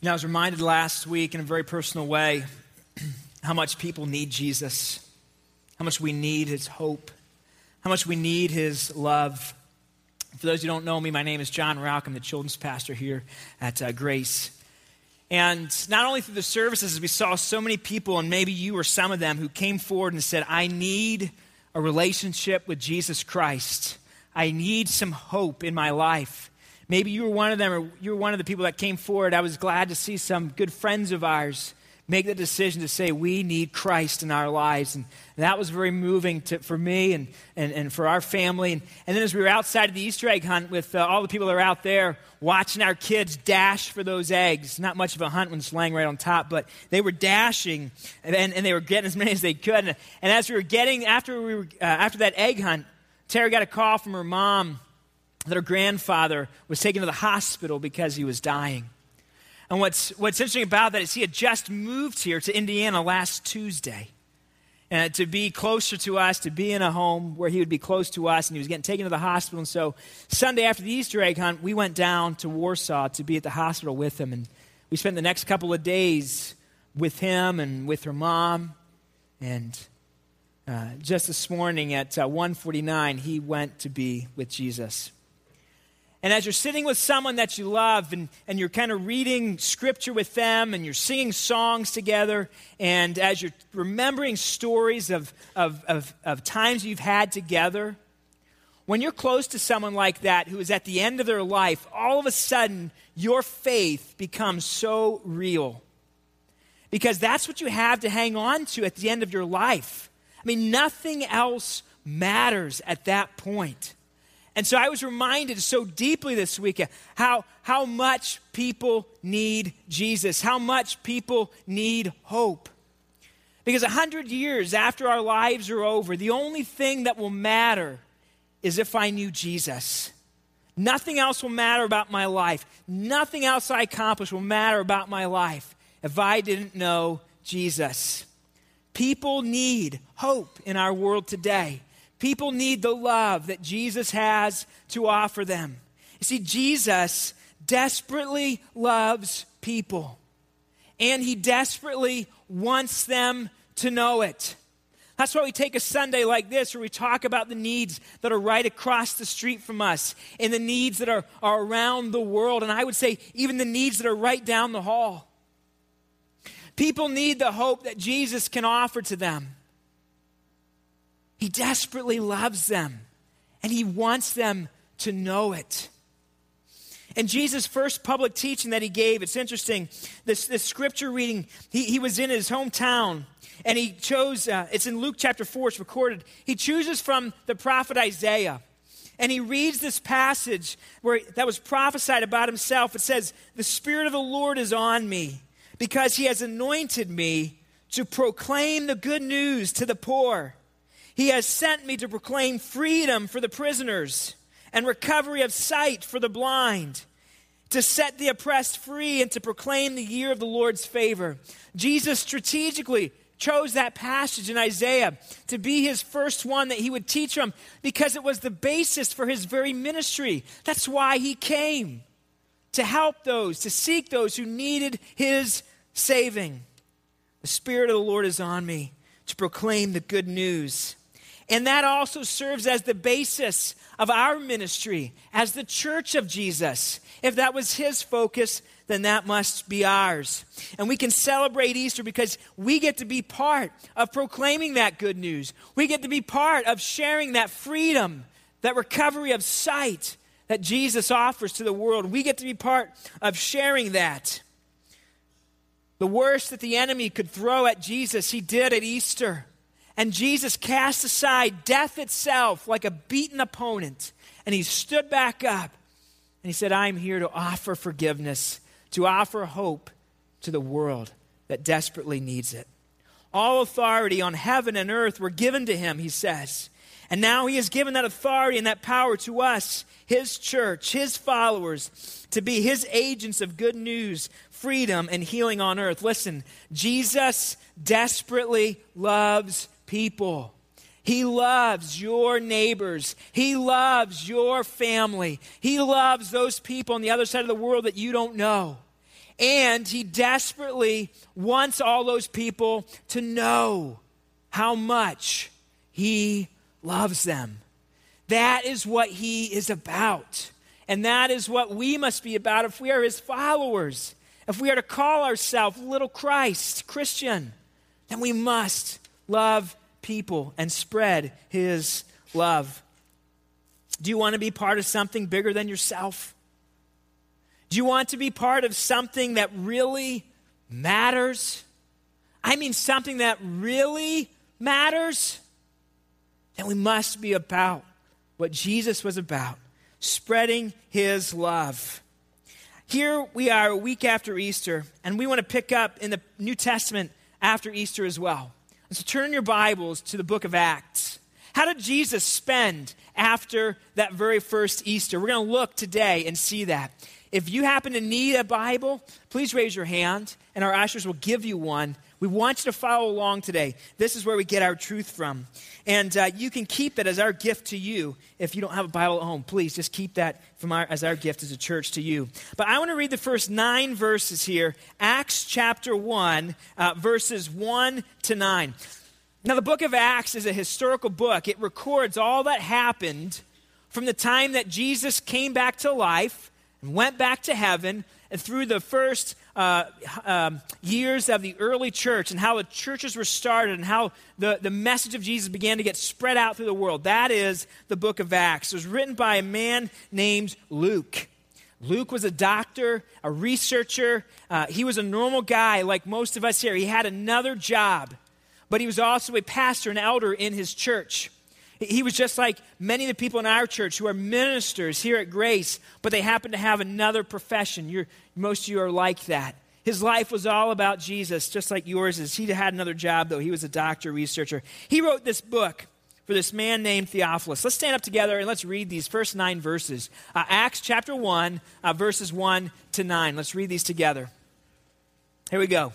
You know, I was reminded last week in a very personal way how much people need Jesus, how much we need his hope, how much we need his love. For those who don't know me, my name is John Rauch. I'm the children's pastor here at uh, Grace. And not only through the services, we saw so many people, and maybe you were some of them, who came forward and said, I need a relationship with Jesus Christ. I need some hope in my life. Maybe you were one of them, or you were one of the people that came forward. I was glad to see some good friends of ours make the decision to say, We need Christ in our lives. And that was very moving to, for me and, and, and for our family. And, and then as we were outside of the Easter egg hunt with uh, all the people that are out there watching our kids dash for those eggs, not much of a hunt when it's laying right on top, but they were dashing and, and they were getting as many as they could. And, and as we were getting, after, we were, uh, after that egg hunt, Terry got a call from her mom that her grandfather was taken to the hospital because he was dying. And what's, what's interesting about that is he had just moved here to Indiana last Tuesday. And to be closer to us, to be in a home where he would be close to us, and he was getting taken to the hospital. And so, Sunday after the Easter egg hunt, we went down to Warsaw to be at the hospital with him. And we spent the next couple of days with him and with her mom. And uh, just this morning at uh, 1:49, he went to be with Jesus. And as you're sitting with someone that you love and, and you're kind of reading scripture with them and you're singing songs together, and as you're remembering stories of, of, of, of times you've had together, when you're close to someone like that who is at the end of their life, all of a sudden your faith becomes so real. Because that's what you have to hang on to at the end of your life. I mean, nothing else matters at that point. And so I was reminded so deeply this weekend how, how much people need Jesus, how much people need hope. Because a hundred years after our lives are over, the only thing that will matter is if I knew Jesus. Nothing else will matter about my life. Nothing else I accomplish will matter about my life if I didn't know Jesus. People need hope in our world today. People need the love that Jesus has to offer them. You see, Jesus desperately loves people, and he desperately wants them to know it. That's why we take a Sunday like this where we talk about the needs that are right across the street from us and the needs that are, are around the world. And I would say, even the needs that are right down the hall. People need the hope that Jesus can offer to them. He desperately loves them and he wants them to know it. And Jesus' first public teaching that he gave, it's interesting. This, this scripture reading, he, he was in his hometown and he chose, uh, it's in Luke chapter 4, it's recorded. He chooses from the prophet Isaiah. And he reads this passage where that was prophesied about himself. It says, The Spirit of the Lord is on me because he has anointed me to proclaim the good news to the poor. He has sent me to proclaim freedom for the prisoners and recovery of sight for the blind, to set the oppressed free and to proclaim the year of the Lord's favor. Jesus strategically chose that passage in Isaiah to be his first one that he would teach them because it was the basis for his very ministry. That's why he came to help those, to seek those who needed his saving. The Spirit of the Lord is on me to proclaim the good news. And that also serves as the basis of our ministry as the church of Jesus. If that was his focus, then that must be ours. And we can celebrate Easter because we get to be part of proclaiming that good news. We get to be part of sharing that freedom, that recovery of sight that Jesus offers to the world. We get to be part of sharing that. The worst that the enemy could throw at Jesus, he did at Easter. And Jesus cast aside death itself like a beaten opponent. And he stood back up and he said, I'm here to offer forgiveness, to offer hope to the world that desperately needs it. All authority on heaven and earth were given to him, he says. And now he has given that authority and that power to us, his church, his followers, to be his agents of good news, freedom, and healing on earth. Listen, Jesus desperately loves people. He loves your neighbors. He loves your family. He loves those people on the other side of the world that you don't know. And he desperately wants all those people to know how much he loves them. That is what he is about. And that is what we must be about if we are his followers. If we are to call ourselves little Christ, Christian, then we must love people and spread his love. Do you want to be part of something bigger than yourself? Do you want to be part of something that really matters? I mean, something that really matters? Then we must be about what Jesus was about spreading his love. Here we are a week after Easter, and we want to pick up in the New Testament after Easter as well. So turn your Bibles to the book of Acts. How did Jesus spend after that very first Easter? We're going to look today and see that. If you happen to need a Bible, please raise your hand, and our ushers will give you one. We want you to follow along today. This is where we get our truth from. And uh, you can keep it as our gift to you if you don't have a Bible at home. Please just keep that from our, as our gift as a church to you. But I want to read the first nine verses here Acts chapter 1, uh, verses 1 to 9. Now, the book of Acts is a historical book, it records all that happened from the time that Jesus came back to life and went back to heaven through the first uh, um, years of the early church and how the churches were started and how the, the message of Jesus began to get spread out through the world. That is the book of Acts. It was written by a man named Luke. Luke was a doctor, a researcher. Uh, he was a normal guy like most of us here. He had another job, but he was also a pastor, an elder in his church. He was just like many of the people in our church who are ministers here at Grace, but they happen to have another profession. You're, most of you are like that. His life was all about Jesus, just like yours is. He had another job, though. He was a doctor, researcher. He wrote this book for this man named Theophilus. Let's stand up together and let's read these first nine verses. Uh, Acts chapter 1, uh, verses 1 to 9. Let's read these together. Here we go.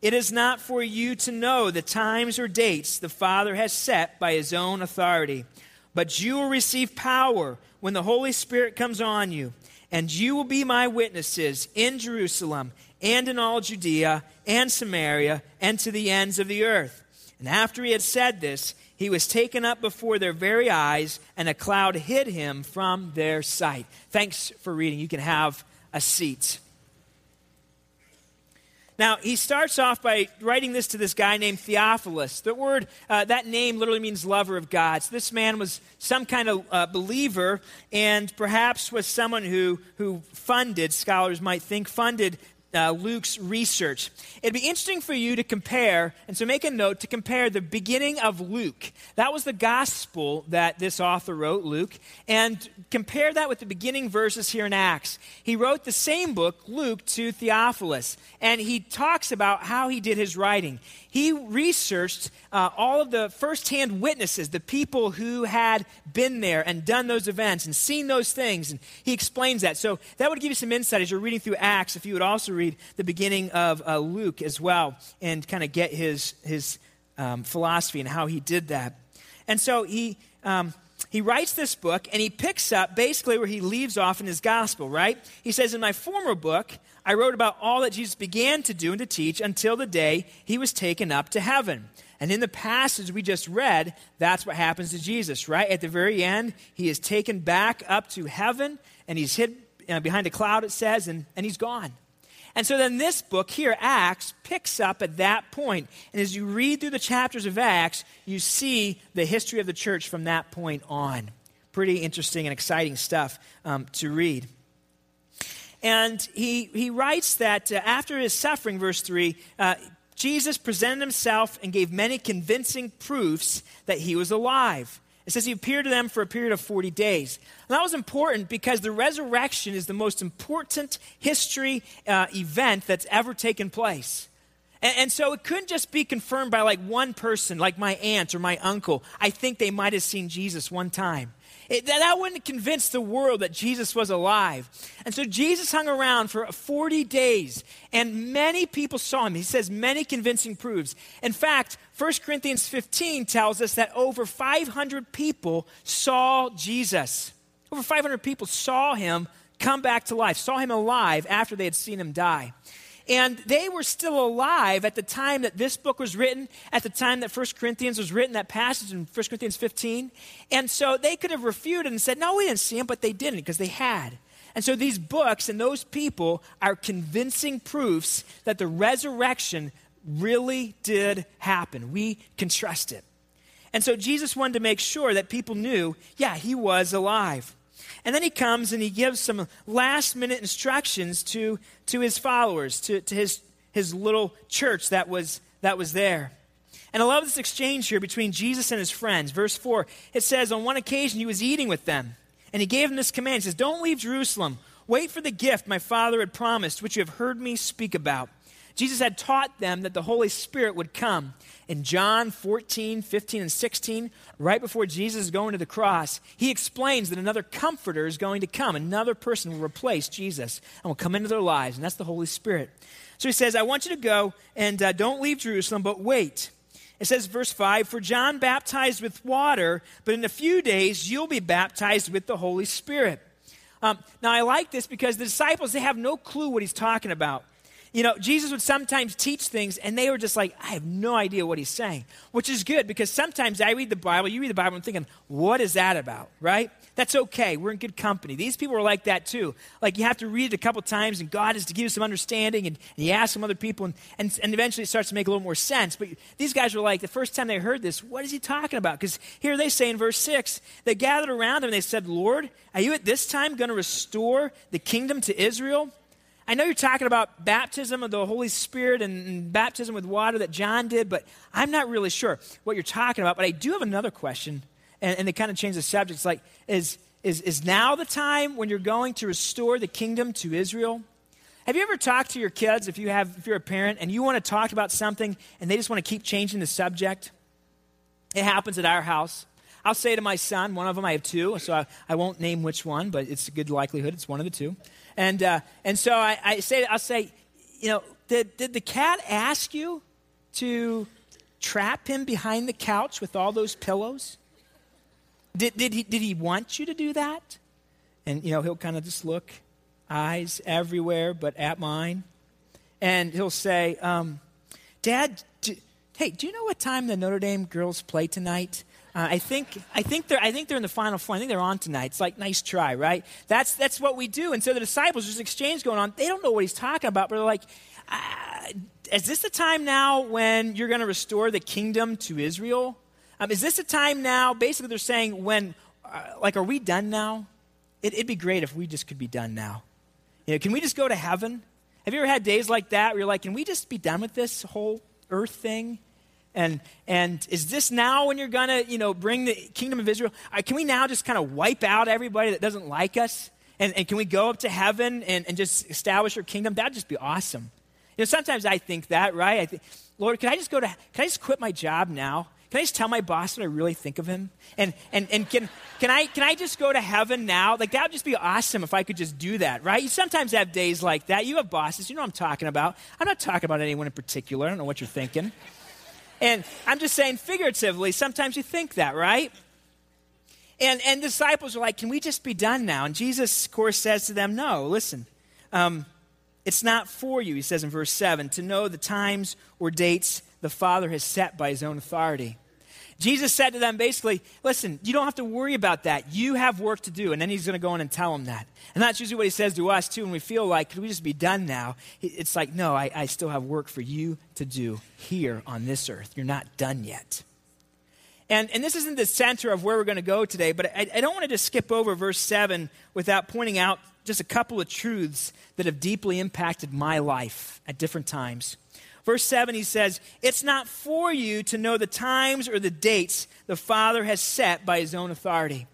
it is not for you to know the times or dates the Father has set by his own authority, but you will receive power when the Holy Spirit comes on you, and you will be my witnesses in Jerusalem and in all Judea and Samaria and to the ends of the earth. And after he had said this, he was taken up before their very eyes, and a cloud hid him from their sight. Thanks for reading. You can have a seat. Now, he starts off by writing this to this guy named Theophilus. The word, uh, that name literally means lover of God. So this man was some kind of uh, believer and perhaps was someone who, who funded, scholars might think, funded uh, Luke's research. It'd be interesting for you to compare, and so make a note to compare the beginning of Luke. That was the gospel that this author wrote, Luke, and compare that with the beginning verses here in Acts. He wrote the same book, Luke, to Theophilus, and he talks about how he did his writing. He researched uh, all of the firsthand witnesses, the people who had been there and done those events and seen those things, and he explains that. So that would give you some insight as you're reading through Acts if you would also read the beginning of uh, Luke as well and kind of get his, his um, philosophy and how he did that. And so he, um, he writes this book and he picks up basically where he leaves off in his gospel, right? He says, In my former book, I wrote about all that Jesus began to do and to teach until the day he was taken up to heaven. And in the passage we just read, that's what happens to Jesus, right? At the very end, he is taken back up to heaven and he's hid uh, behind a cloud, it says, and, and he's gone. And so then this book here, Acts, picks up at that point. And as you read through the chapters of Acts, you see the history of the church from that point on. Pretty interesting and exciting stuff um, to read. And he, he writes that uh, after his suffering, verse 3, uh, Jesus presented himself and gave many convincing proofs that he was alive. It says he appeared to them for a period of 40 days. And that was important because the resurrection is the most important history uh, event that's ever taken place. And, and, so it couldn't just be confirmed by like one person, like my aunt or my uncle. I think they might have seen Jesus one time. It, that wouldn't convince the world that Jesus was alive. And so Jesus hung around for 40 days, and many people saw him. He says many convincing proofs. In fact, 1 Corinthians 15 tells us that over 500 people saw Jesus. Over 500 people saw him come back to life, saw him alive after they had seen him die. And they were still alive at the time that this book was written, at the time that 1 Corinthians was written, that passage in 1 Corinthians 15. And so they could have refuted and said, no, we didn't see him, but they didn't because they had. And so these books and those people are convincing proofs that the resurrection really did happen. We can trust it. And so Jesus wanted to make sure that people knew, yeah, he was alive. And then he comes and he gives some last minute instructions to, to his followers, to, to his, his little church that was, that was there. And I love this exchange here between Jesus and his friends. Verse 4, it says, On one occasion he was eating with them, and he gave them this command. He says, Don't leave Jerusalem. Wait for the gift my Father had promised, which you have heard me speak about. Jesus had taught them that the Holy Spirit would come. In John 14, 15, and 16, right before Jesus is going to the cross, he explains that another comforter is going to come. Another person will replace Jesus and will come into their lives, and that's the Holy Spirit. So he says, I want you to go and uh, don't leave Jerusalem, but wait. It says, verse 5 For John baptized with water, but in a few days you'll be baptized with the Holy Spirit. Um, now, I like this because the disciples, they have no clue what he's talking about. You know, Jesus would sometimes teach things and they were just like, I have no idea what he's saying, which is good because sometimes I read the Bible, you read the Bible and thinking, what is that about, right? That's okay. We're in good company. These people are like that too. Like you have to read it a couple times and God is to give you some understanding and, and you ask some other people and, and, and eventually it starts to make a little more sense. But these guys were like, the first time they heard this, what is he talking about? Because here they say in verse 6, they gathered around him and they said, Lord, are you at this time going to restore the kingdom to Israel? I know you're talking about baptism of the Holy Spirit and, and baptism with water that John did, but I'm not really sure what you're talking about. But I do have another question, and, and they kind of change the subject. It's like, is, is, is now the time when you're going to restore the kingdom to Israel? Have you ever talked to your kids, if, you have, if you're a parent, and you want to talk about something and they just want to keep changing the subject? It happens at our house. I'll say to my son, one of them, I have two, so I, I won't name which one, but it's a good likelihood it's one of the two. And, uh, and so I, I say, I'll say, you know, did, did the cat ask you to trap him behind the couch with all those pillows? Did, did, he, did he want you to do that? And, you know, he'll kind of just look, eyes everywhere but at mine. And he'll say, um, Dad, do, hey, do you know what time the Notre Dame girls play tonight? Uh, I think I think they're I think they're in the final four. I think they're on tonight. It's like nice try, right? That's that's what we do. And so the disciples, there's an exchange going on. They don't know what he's talking about, but they're like, uh, "Is this the time now when you're going to restore the kingdom to Israel? Um, is this the time now?" Basically, they're saying, "When, uh, like, are we done now? It, it'd be great if we just could be done now. You know, can we just go to heaven? Have you ever had days like that where you're like, can we just be done with this whole earth thing? And, and is this now when you're going to, you know, bring the kingdom of Israel? Can we now just kind of wipe out everybody that doesn't like us? And, and can we go up to heaven and, and just establish your kingdom? That'd just be awesome. You know, sometimes I think that, right? I think, Lord, can I just go to, can I just quit my job now? Can I just tell my boss what I really think of him? And, and, and can, can, I, can I just go to heaven now? Like, that would just be awesome if I could just do that, right? You sometimes have days like that. You have bosses. You know what I'm talking about. I'm not talking about anyone in particular. I don't know what you're thinking. And I'm just saying figuratively, sometimes you think that, right? And, and disciples are like, can we just be done now? And Jesus, of course, says to them, no, listen, um, it's not for you, he says in verse 7, to know the times or dates the Father has set by his own authority. Jesus said to them basically, listen, you don't have to worry about that. You have work to do. And then he's going to go in and tell them that. And that's usually what he says to us, too, when we feel like, could we just be done now? It's like, no, I, I still have work for you to do here on this earth. You're not done yet. And, and this isn't the center of where we're going to go today, but I, I don't want to just skip over verse 7 without pointing out just a couple of truths that have deeply impacted my life at different times. Verse 7, he says, It's not for you to know the times or the dates the Father has set by his own authority.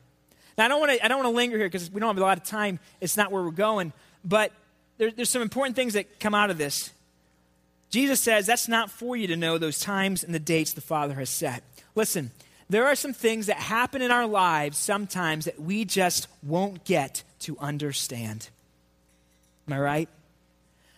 Now, I don't want to, linger here because we don't have a lot of time. It's not where we're going. But there, there's some important things that come out of this. Jesus says, That's not for you to know those times and the dates the Father has set. Listen, there are some things that happen in our lives sometimes that we just won't get to understand. Am I right?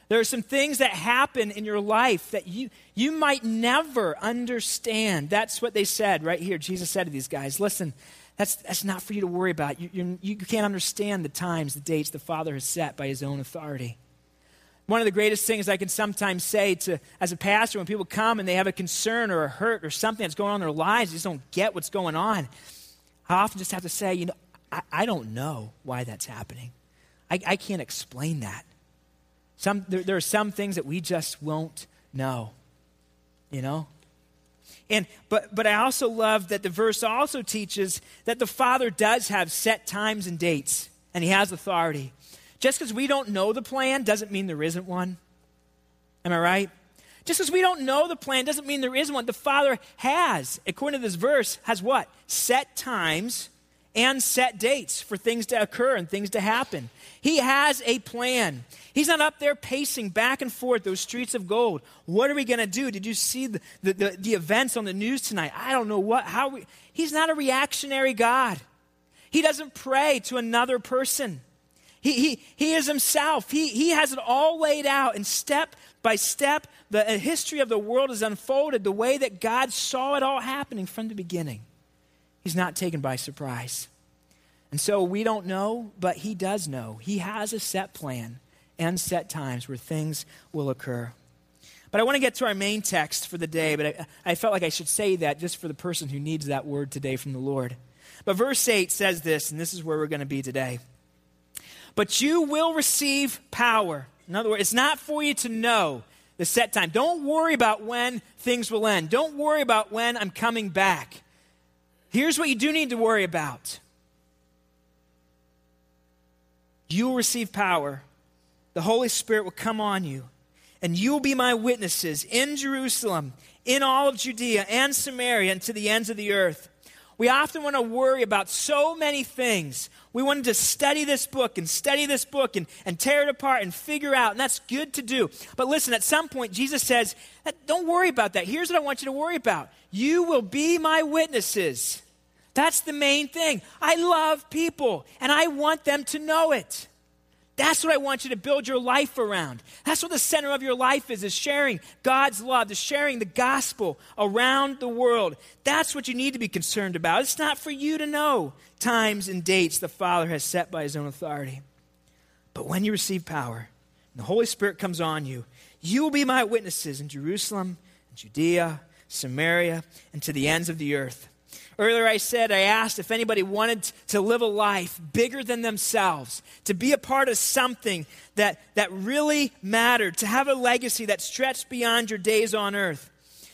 There are some things that happen in your life that you, you might never understand. That's what they said right here. Jesus said to these guys, listen, that's, that's not for you to worry about. You, you, you can't understand the times, the dates the Father has set by his own authority. One of the greatest things I can sometimes say to, as a pastor when people come and they have a concern or a hurt or something that's going on in their lives, they just don't get what's going on. I often just have to say, you know, I, I don't know why that's happening. I, I can't explain that. Some, there, there are some things that we just won't know, you know? And, but, but I also love that the verse also teaches that the Father does have set times and dates, and He has authority. Just because we don't know the plan doesn't mean there isn't one. Am I right? Just because we don't know the plan doesn't mean there isn't one. The Father has, according to this verse, has what? Set times and set dates for things to occur and things to happen. He has a plan. He's not up there pacing back and forth those streets of gold. What are we going to do? Did you see the, the, the, the, events on the news tonight? I don't know what, how we, he's not a reactionary God. He doesn't pray to another person. He, he, he is himself. He, he has it all laid out, and step by step, the uh, history of the world is unfolded the way that God saw it all happening from the beginning. He's not taken by surprise. And so we don't know, but He does know. He has a set plan and set times where things will occur. But I want to get to our main text for the day, but I, I, felt like I should say that just for the person who needs that word today from the Lord. But verse 8 says this, and this is where we're going to be today. But you will receive power. In other words, it's not for you to know the set time. Don't worry about when things will end. Don't worry about when I'm coming back. Here's what you do need to worry about you will receive power, the Holy Spirit will come on you, and you will be my witnesses in Jerusalem, in all of Judea and Samaria, and to the ends of the earth. We often want to worry about so many things. We want to study this book and study this book and, and tear it apart and figure out, and that's good to do. But listen, at some point, Jesus says, Don't worry about that. Here's what I want you to worry about you will be my witnesses that's the main thing. I love people and I want them to know it. That's what I want you to build your life around. That's what the center of your life is, is sharing God's love, is sharing the gospel around the world. That's what you need to be concerned about. It's not for you to know times and dates the Father has set by his own authority. But when you receive power, and the Holy Spirit comes on you, you will be my witnesses in Jerusalem, Judea, Samaria, and to the ends of the earth. Earlier, I said, I asked if anybody wanted to live a life bigger than themselves, to be a part of something that, that really mattered, to have a legacy that stretched beyond your days on earth.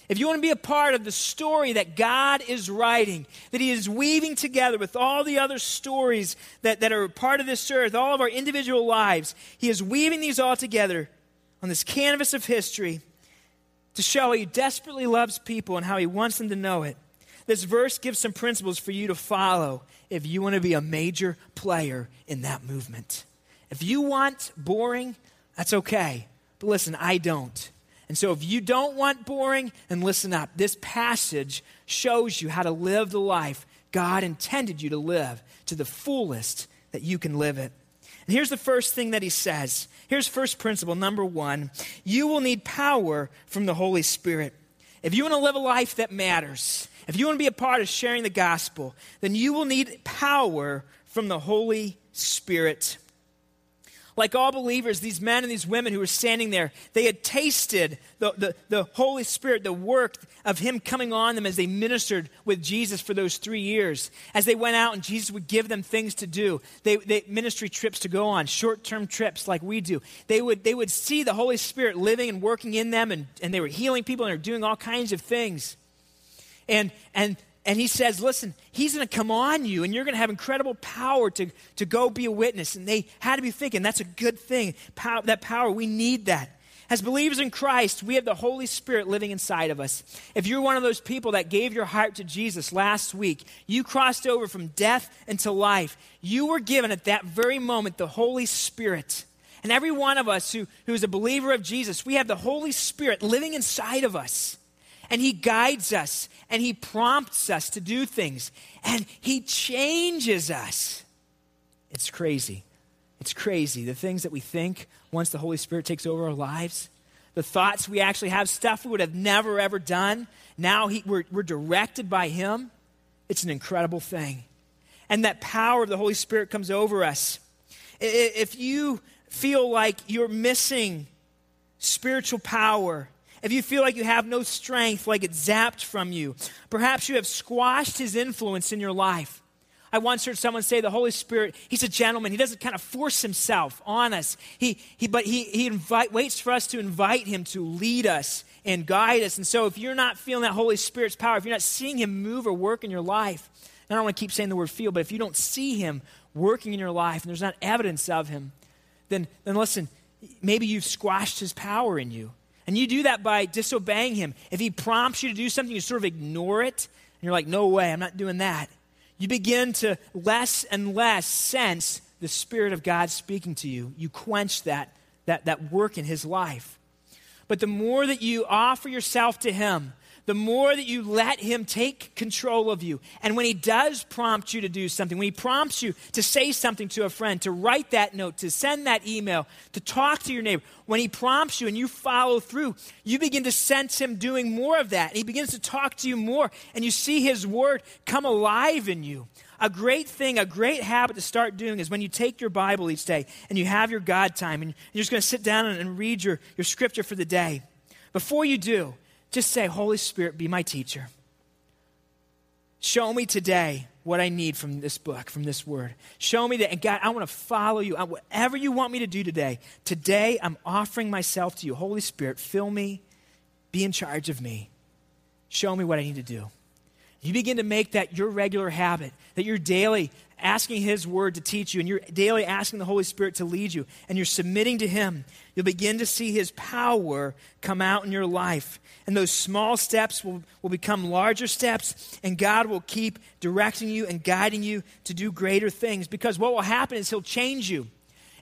If you want to be a part of the story that God is writing, that He is weaving together with all the other stories that, that are part of this earth, all of our individual lives, He is weaving these all together on this canvas of history to show how He desperately loves people and how He wants them to know it. This verse gives some principles for you to follow if you want to be a major player in that movement. If you want boring, that's okay. But listen, I don't. And so if you don't want boring, then listen up. This passage shows you how to live the life God intended you to live to the fullest that you can live it. And here's the first thing that he says. Here's first principle number one you will need power from the Holy Spirit. If you want to live a life that matters, if you want to be a part of sharing the gospel, then you will need power from the Holy Spirit. Like all believers, these men and these women who were standing there, they had tasted the, the, the, Holy Spirit, the work of Him coming on them as they ministered with Jesus for those three years. As they went out and Jesus would give them things to do, they, they ministry trips to go on, short term trips like we do. They would, they would see the Holy Spirit living and working in them, and, and they were healing people and they were doing all kinds of things. And, and and he says, Listen, he's going to come on you, and you're going to have incredible power to, to go be a witness. And they had to be thinking, That's a good thing. Power, that power, we need that. As believers in Christ, we have the Holy Spirit living inside of us. If you're one of those people that gave your heart to Jesus last week, you crossed over from death into life. You were given at that very moment the Holy Spirit. And every one of us who, who is a believer of Jesus, we have the Holy Spirit living inside of us and He guides us and He prompts us to do things and He changes us. It's crazy. It's crazy. The things that we think once the Holy Spirit takes over our lives, the thoughts we actually have, stuff we would have never ever done. Now he, we're, we're directed by Him. It's an incredible thing. And that power of the Holy Spirit comes over us. If you feel like you're missing spiritual power, if you feel like you have no strength, like it's zapped from you, perhaps you have squashed his influence in your life. I once heard someone say the Holy Spirit, he's a gentleman. He doesn't kind of force himself on us. He, he, but he, he invite, waits for us to invite him to lead us and guide us. And so if you're not feeling that Holy Spirit's power, if you're not seeing him move or work in your life, and I don't want to keep saying the word feel, but if you don't see him working in your life and there's not evidence of him, then, then listen, maybe you've squashed his power in you. And you do that by disobeying him. If he prompts you to do something, you sort of ignore it, and you're like, no way, I'm not doing that. You begin to less and less sense the Spirit of God speaking to you. You quench that, that, that work in his life. But the more that you offer yourself to him, the more that you let Him take control of you. And when He does prompt you to do something, when He prompts you to say something to a friend, to write that note, to send that email, to talk to your neighbor, when He prompts you and you follow through, you begin to sense Him doing more of that. And He begins to talk to you more, and you see His word come alive in you. A great thing, a great habit to start doing is when you take your Bible each day and you have your God time and you're just going to sit down and read your, your scripture for the day. Before you do, just say, Holy Spirit, be my teacher. Show me today what I need from this book, from this word. Show me that, and God, I want to follow you. Whatever you want me to do today, today I'm offering myself to you. Holy Spirit, fill me, be in charge of me. Show me what I need to do. You begin to make that your regular habit, that you're daily asking His Word to teach you, and you're daily asking the Holy Spirit to lead you, and you're submitting to Him, you'll begin to see His power come out in your life. And those small steps will, will become larger steps, and God will keep directing you and guiding you to do greater things. Because what will happen is He'll change you.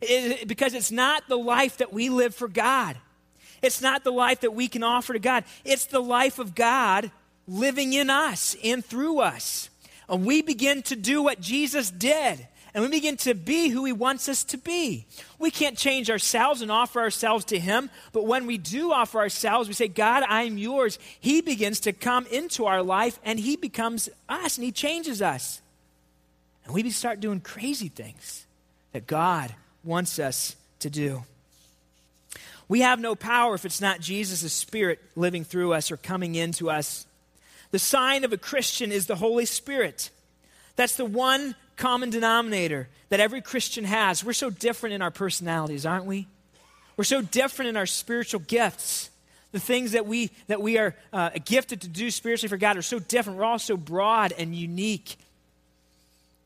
It, because it's not the life that we live for God. It's not the life that we can offer to God. It's the life of God living in us and through us. And we begin to do what Jesus did. And we begin to be who he wants us to be. We can't change ourselves and offer ourselves to him, but when we do offer ourselves, we say, God, I'm yours. He begins to come into our life and he becomes us and he changes us. And we start doing crazy things that God wants us to do. We have no power if it's not Jesus' Spirit living through us or coming into us the sign of a Christian is the Holy Spirit. That's the one common denominator that every Christian has. We're so different in our personalities, aren't we? We're so different in our spiritual gifts. The things that we, that we are uh, gifted to do spiritually for God are so different. We're all so broad and unique.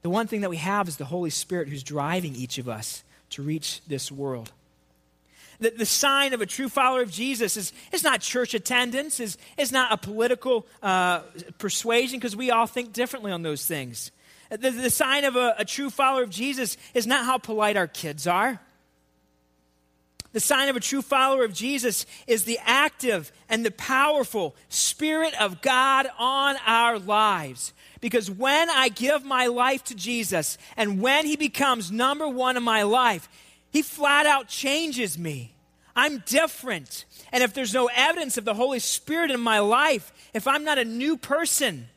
The one thing that we have is the Holy Spirit who's driving each of us to reach this world. The, the sign of a true follower of Jesus is, is not church attendance, is, is not a political uh, persuasion, because we all think differently on those things. The, the sign of a, a true follower of Jesus is not how polite our kids are. The sign of a true follower of Jesus is the active and the powerful Spirit of God on our lives. Because when I give my life to Jesus and when He becomes number one in my life, he flat out changes me. I'm different. And if there's no evidence of the Holy Spirit in my life, if I'm not a new person,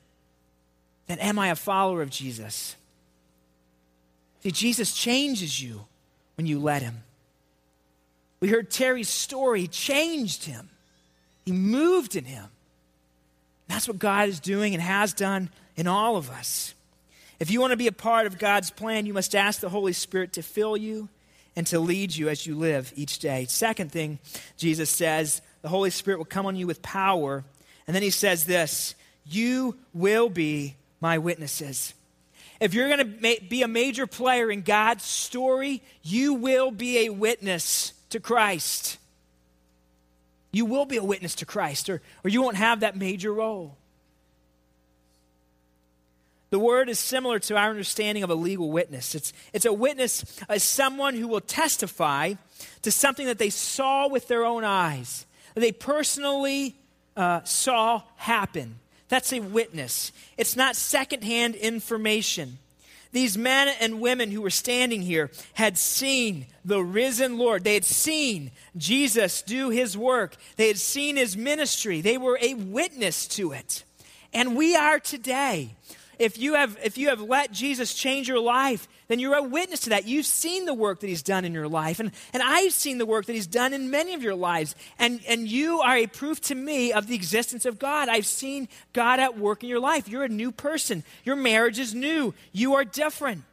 then am I a follower of Jesus? See, Jesus changes you when you let Him. We heard Terry's story. He changed him, he moved in him. That's what God is doing and has done in all of us. If you want to be a part of God's plan, you must ask the Holy Spirit to fill you and to lead you as you live each day. Second thing, Jesus says, the Holy Spirit will come on you with power. And then he says this You will be my witnesses. If you're going to be a major player in God's story, you will be a witness to Christ. You will be a witness to Christ, or, or you won't have that major role. The word is similar to our understanding of a legal witness. It's, it's a witness as someone who will testify to something that they saw with their own eyes, that they personally uh, saw happen. That's a witness. It's not secondhand information. These men and women who were standing here had seen the risen Lord. They had seen Jesus do his work. They had seen his ministry. They were a witness to it. And we are today if you have if you have let Jesus change your life, then you're a witness to that. You've seen the work that he's done in your life. And, and I've seen the work that he's done in many of your lives. And, and you are a proof to me of the existence of God. I've seen God at work in your life. You're a new person. Your marriage is new. You are different.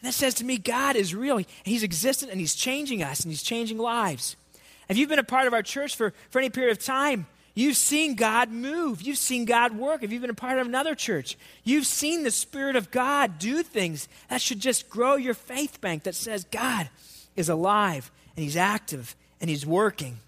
And that says to me, God is real. He's existent and he's changing us and he's changing lives. If you've been a part of our church for, for any period of time, You've seen God move. You've seen God work. If you've been a part of another church, you've seen the Spirit of God do things. That should just grow your faith bank that says God is alive and He's active and He's working.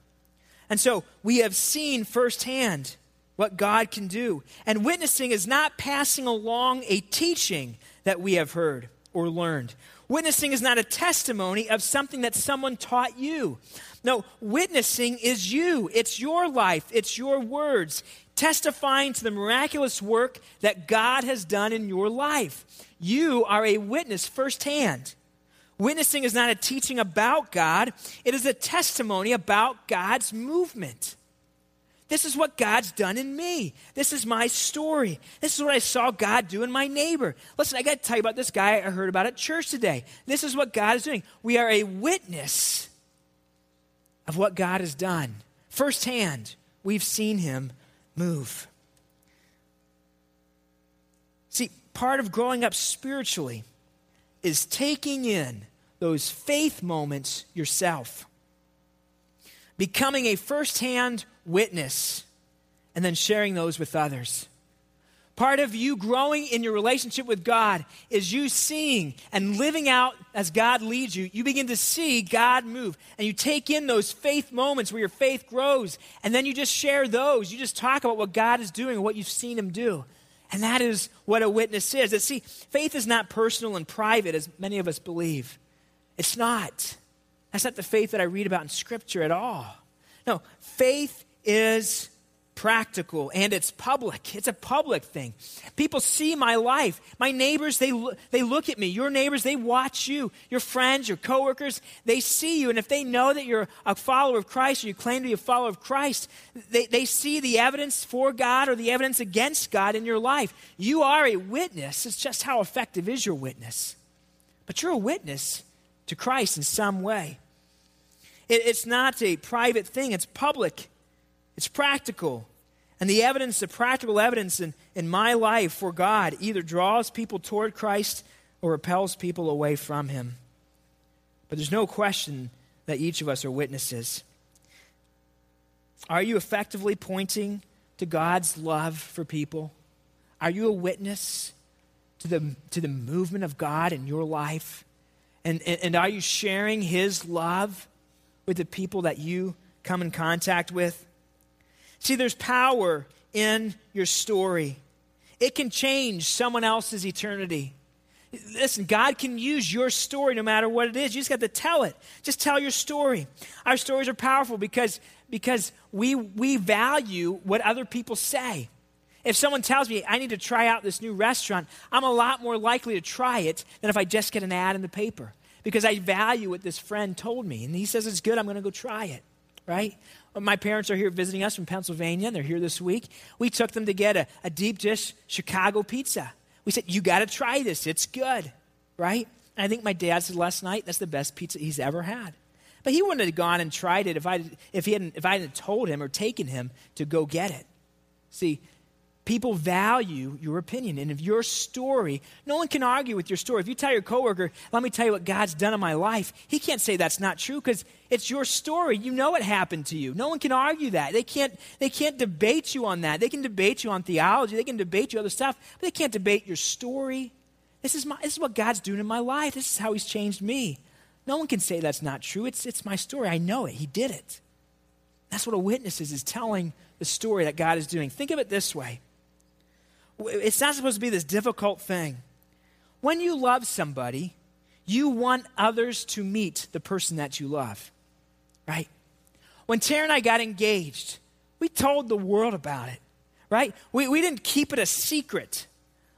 And so we have seen firsthand what God can do. And witnessing is not passing along a teaching that we have heard or learned. Witnessing is not a testimony of something that someone taught you. No, witnessing is you. It's your life, it's your words, testifying to the miraculous work that God has done in your life. You are a witness firsthand. Witnessing is not a teaching about God, it is a testimony about God's movement. This is what God's done in me. This is my story. This is what I saw God do in my neighbor. Listen, I got to tell you about this guy I heard about at church today. This is what God is doing. We are a witness of what God has done. Firsthand, we've seen him move. See, part of growing up spiritually is taking in those faith moments yourself, becoming a firsthand witness, and then sharing those with others. Part of you growing in your relationship with God is you seeing and living out as God leads you. You begin to see God move. And you take in those faith moments where your faith grows. And then you just share those. You just talk about what God is doing and what you've seen Him do. And that is what a witness is. That, see, faith is not personal and private as many of us believe. It's not. That's not the faith that I read about in Scripture at all. No, faith is practical and it's public. It's a public thing. People see my life. My neighbors, they, they look at me. Your neighbors, they watch you. Your friends, your coworkers, they see you. And if they know that you're a follower of Christ or you claim to be a follower of Christ, they, they see the evidence for God or the evidence against God in your life. You are a witness. It's just how effective is your witness. But you're a witness to Christ in some way. It, it's not a private thing, it's public. It's practical. And the evidence, the practical evidence in, in my life for God either draws people toward Christ or repels people away from Him. But there's no question that each of us are witnesses. Are you effectively pointing to God's love for people? Are you a witness to the, to the movement of God in your life? And, and, and are you sharing His love with the people that you come in contact with? See, there's power in your story, it can change someone else's eternity. Listen, God can use your story no matter what it is. You just got to tell it. Just tell your story. Our stories are powerful because, because we, we value what other people say. If someone tells me I need to try out this new restaurant, I'm a lot more likely to try it than if I just get an ad in the paper because I value what this friend told me. And he says it's good, I'm going to go try it, right? My parents are here visiting us from Pennsylvania, and they're here this week. We took them to get a, a deep dish Chicago pizza. We said, You got to try this. It's good, right? And I think my dad said last night, That's the best pizza he's ever had. But he wouldn't have gone and tried it if I, if he hadn't, if I hadn't told him or taken him to go get it. See, people value your opinion. And if your story, no one can argue with your story. If you tell your coworker, let me tell you what God's done in my life, he can't say that's not true because it's your story. You know what happened to you. No one can argue that. They can't, they can't debate you on that. They can debate you on theology, they can debate you other stuff, but they can't debate your story. This is, my, this is what God's doing in my life. This is how he's changed me. No one can say that's not true. It's, it's my story. I know it. He did it. That's what a witness is, is telling the story that God is doing. Think of it this way. It's not supposed to be this difficult thing. When you love somebody, you want others to meet the person that you love, right? When Tara and I got engaged, we told the world about it, right? We, we didn't keep it a secret.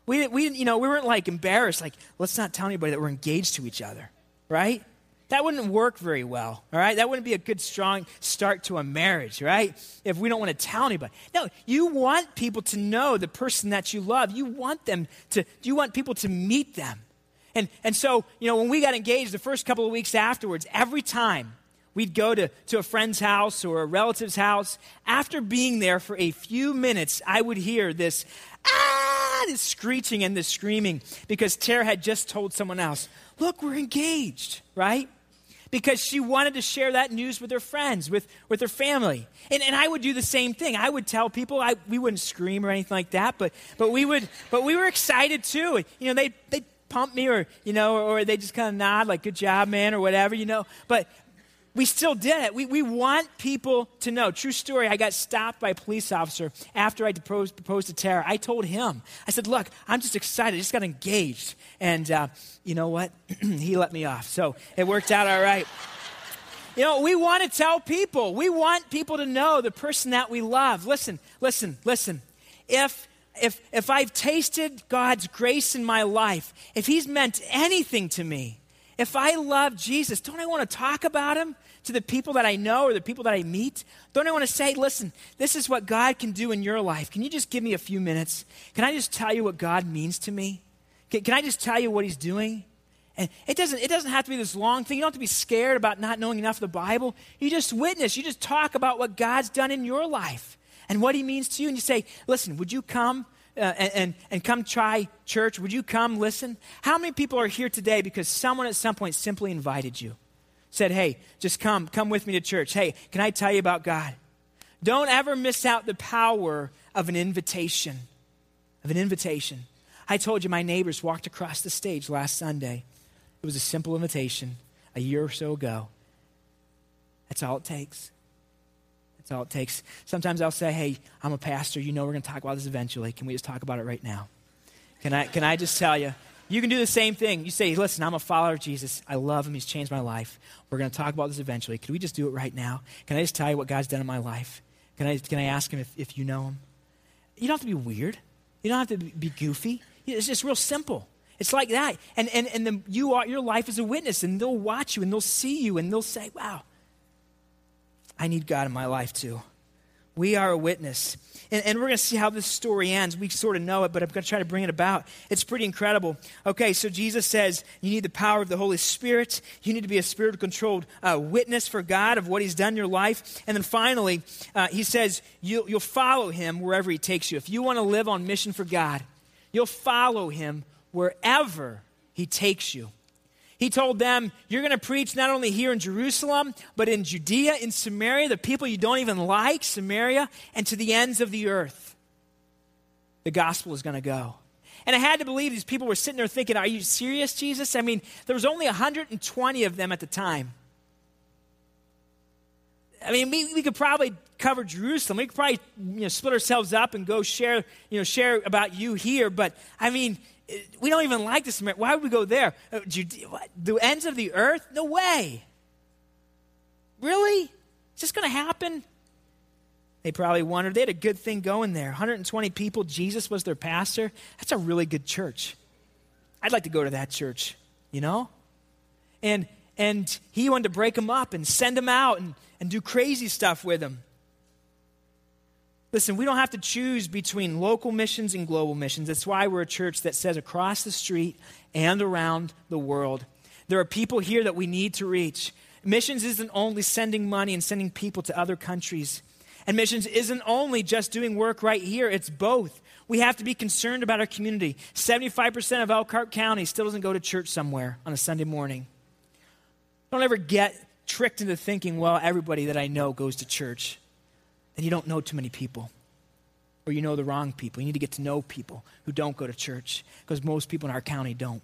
We, we, didn't, you know, we weren't like embarrassed, like, let's not tell anybody that we're engaged to each other, right? That wouldn't work very well, all right? That wouldn't be a good, strong start to a marriage, right? If we don't want to tell anybody. No, you want people to know the person that you love. You want them to, you want people to meet them. And, and so, you know, when we got engaged the first couple of weeks afterwards, every time we'd go to, to a friend's house or a relative's house, after being there for a few minutes, I would hear this, ah, this screeching and this screaming because Tara had just told someone else, look, we're engaged, right? Because she wanted to share that news with her friends, with, with her family. And, and I would do the same thing. I would tell people, I, we wouldn't scream or anything like that, but, but, we, would, but we were excited too. You know, they, they pump me or, you know, or, or they just kind of nod like, good job, man, or whatever, you know. But, we still did it. We, we want people to know. True story, I got stopped by a police officer after I proposed, proposed to Tara. I told him, I said, Look, I'm just excited. I just got engaged. And uh, you know what? he let me off. So it worked out all right. You know, we want to tell people, we want people to know the person that we love. Listen, listen, listen. If if if I've tasted God's grace in my life, if he's meant anything to me, if I love Jesus, don't I want to talk about him? to the people that I know or the people that I meet? Don't I want to say, listen, this is what God can do in your life? Can you just give me a few minutes? Can I just tell you what God means to me? Can, can I just tell you what He's doing? And it doesn't, it doesn't have to be this long thing. You don't have to be scared about not knowing enough of the Bible. You just witness, you just talk about what God's done in your life and what He means to you. And you say, listen, would you come? Uh, and, and, and come try church? Would you come listen? How many people are here today because someone at some point simply invited you? said, Hey, just come, come with me to church. Hey, can I tell you about God? Don't ever miss out the power of an invitation. Of an invitation. I told you my neighbors walked across the stage last Sunday. It was a simple invitation a year or so ago. That's all it takes. That's all it takes. Sometimes I'll say, Hey, I'm a pastor. You know we're going to talk about this eventually. Can we just talk about it right now? Can I, can I just tell you? You can do the same thing. You say, listen, I'm a follower of Jesus. I love him. He's changed my life. We're going to talk about this eventually. Can we just do it right now? Can I just tell you what God's done in my life? Can I, can I ask him if, if you know him? You don't have to be weird. You don't have to be goofy. It's just real simple. It's like that. And, and, and you are, your life is a witness, and they'll watch you, and they'll see you, and they'll say, wow, I need God in my life too. We are a witness. And, and we're going to see how this story ends. We sort of know it, but I'm going to try to bring it about. It's pretty incredible. Okay, so Jesus says you need the power of the Holy Spirit. You need to be a spirit controlled uh, witness for God of what He's done in your life. And then finally, uh, He says you'll, you'll follow Him wherever He takes you. If you want to live on mission for God, you'll follow Him wherever He takes you. He told them, You're going to preach not only here in Jerusalem, but in Judea, in Samaria, the people you don't even like, Samaria, and to the ends of the earth. The gospel is going to go. And I had to believe these people were sitting there thinking, Are you serious, Jesus? I mean, there was only 120 of them at the time. I mean, we, we could probably cover Jerusalem. We could probably you know, split ourselves up and go share, you know, share about you here. But I mean, we don't even like the this. Why would we go there? Uh, the ends of the earth? No way. Really? Is this going to happen? They probably wondered. They had a good thing going there. 120 people. Jesus was their pastor. That's a really good church. I'd like to go to that church, you know? And and he wanted to break them up and send them out and, and do crazy stuff with them. Listen, we don't have to choose between local missions and global missions. That's why we're a church that says across the street and around the world. There are people here that we need to reach. Missions isn't only sending money and sending people to other countries. And missions isn't only just doing work right here, it's both. We have to be concerned about our community. 75% of Elkhart County still doesn't go to church somewhere on a Sunday morning. Don't ever get tricked into thinking, well, everybody that I know goes to church. And you don't know too many people. Or you know the wrong people. You need to get to know people who don't go to church because most people in our county don't.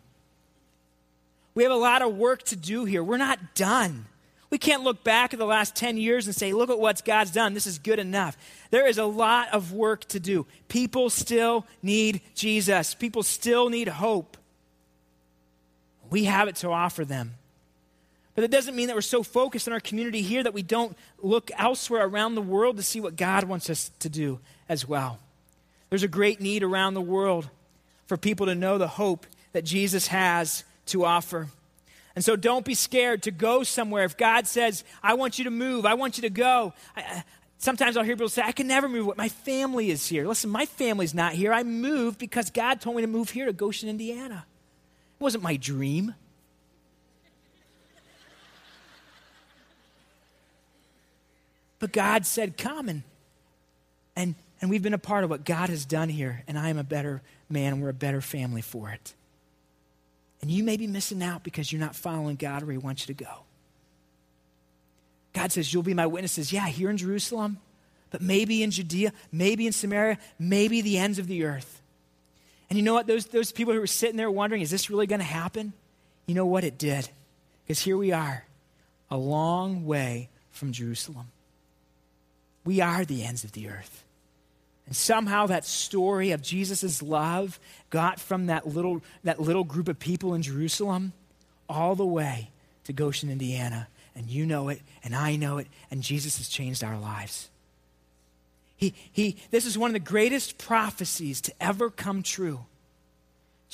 We have a lot of work to do here. We're not done. We can't look back at the last 10 years and say, look at what God's done. This is good enough. There is a lot of work to do. People still need Jesus, people still need hope. We have it to offer them. But it doesn't mean that we're so focused in our community here that we don't look elsewhere around the world to see what God wants us to do as well. There's a great need around the world for people to know the hope that Jesus has to offer. And so don't be scared to go somewhere. If God says, I want you to move, I want you to go. I, sometimes I'll hear people say, I can never move. My family is here. Listen, my family's not here. I moved because God told me to move here to Goshen, Indiana. It wasn't my dream. But God said, Come. And, and, and we've been a part of what God has done here. And I am a better man, and we're a better family for it. And you may be missing out because you're not following God where He wants you to go. God says, You'll be my witnesses. Yeah, here in Jerusalem, but maybe in Judea, maybe in Samaria, maybe the ends of the earth. And you know what? Those, those people who were sitting there wondering, is this really going to happen? You know what? It did. Because here we are, a long way from Jerusalem. We are the ends of the earth. And somehow that story of Jesus' love got from that little, that little group of people in Jerusalem all the way to Goshen, Indiana. And you know it, and I know it, and Jesus has changed our lives. He, he, this is one of the greatest prophecies to ever come true.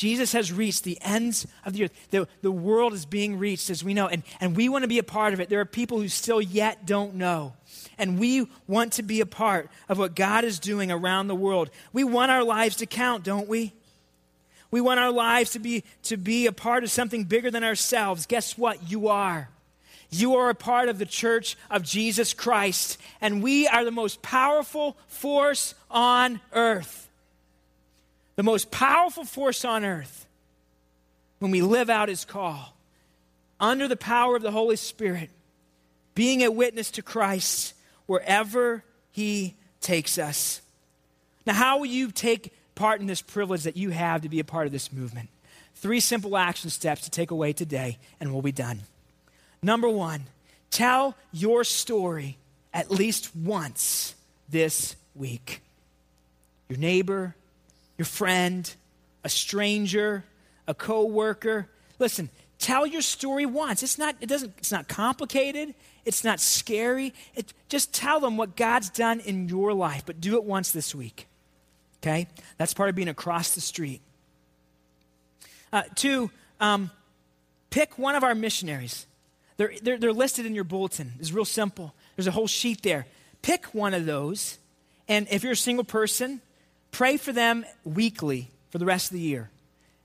Jesus has reached the ends of the earth. The, the world is being reached, as we know, and, and we want to be a part of it. There are people who still yet don't know and we want to be a part of what God is doing around the world. We want our lives to count, don't we? We want our lives to be, to be a part of something bigger than ourselves. Guess what? You are. You are a part of the church of Jesus Christ, and we are the most powerful force on earth. The most powerful force on earth when we live out his call under the power of the Holy Spirit, being a witness to Christ wherever He takes us. Now, how will you take part in this privilege that you have to be a part of this movement? Three simple action steps to take away today, and we'll be done. Number one, tell your story at least once this week. Your neighbor, your friend, a stranger, a coworker. Listen, tell your story once. It's not, it doesn't, it's not complicated. It's not scary. It, just tell them what God's done in your life, but do it once this week. Okay? That's part of being across the street. Uh, two, um, pick one of our missionaries. They're, they're, they're listed in your bulletin. It's real simple. There's a whole sheet there. Pick one of those, and if you're a single person, pray for them weekly for the rest of the year.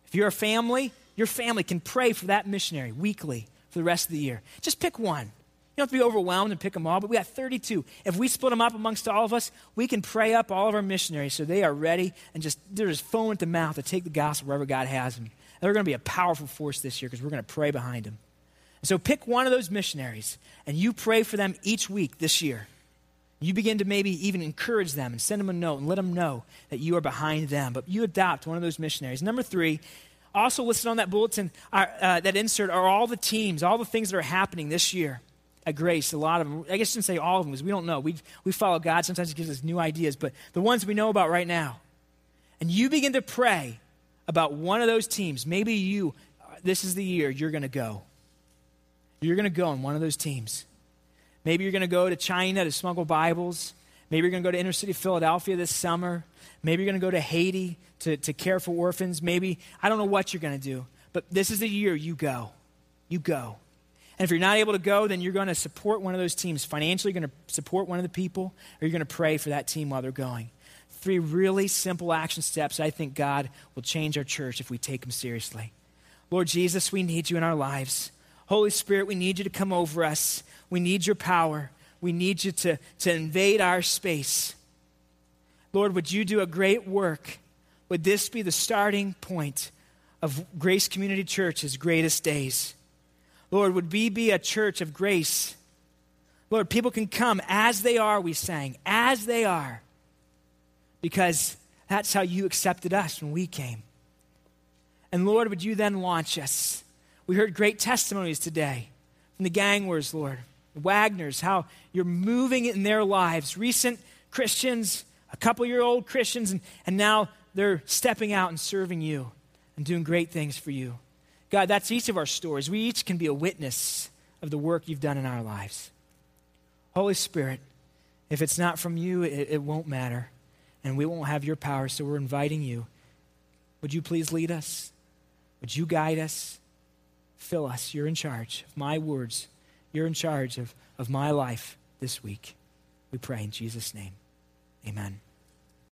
If you're a family, your family can pray for that missionary weekly for the rest of the year. Just pick one. You don't have to be overwhelmed and pick them all, but we got 32. If we split them up amongst all of us, we can pray up all of our missionaries so they are ready and just they're just foam at the mouth to take the gospel wherever God has them. And they're going to be a powerful force this year because we're going to pray behind them. So pick one of those missionaries and you pray for them each week this year. You begin to maybe even encourage them and send them a note and let them know that you are behind them. But you adopt one of those missionaries. Number three, also listed on that bulletin, are, uh, that insert, are all the teams, all the things that are happening this year at Grace, a lot of them, I guess I shouldn't say all of them because we don't know. We, we follow God. Sometimes He gives us new ideas, but the ones we know about right now. And you begin to pray about one of those teams. Maybe you, this is the year you're going to go. You're going to go on one of those teams. Maybe you're going to go to China to smuggle Bibles. Maybe you're going to go to inner city Philadelphia this summer. Maybe you're going to go to Haiti to, to care for orphans. Maybe, I don't know what you're going to do, but this is the year you go. You go. And if you're not able to go, then you're going to support one of those teams financially, you're going to support one of the people, or you're going to pray for that team while they're going. Three really simple action steps I think God will change our church if we take them seriously. Lord Jesus, we need you in our lives. Holy Spirit, we need you to come over us. We need your power. We need you to, to invade our space. Lord, would you do a great work? Would this be the starting point of Grace Community Church's greatest days? Lord, would we be a church of grace? Lord, people can come as they are, we sang, as they are, because that's how you accepted us when we came. And Lord, would you then launch us? We heard great testimonies today from the Gangwers, Lord, the Wagners, how you're moving in their lives. Recent Christians, a couple year old Christians, and, and now they're stepping out and serving you and doing great things for you. God, that's each of our stories. We each can be a witness of the work you've done in our lives. Holy Spirit, if it's not from you, it, it won't matter, and we won't have your power, so we're inviting you. Would you please lead us? Would you guide us? Fill us. You're in charge of my words. You're in charge of, of my life this week. We pray in Jesus' name. Amen.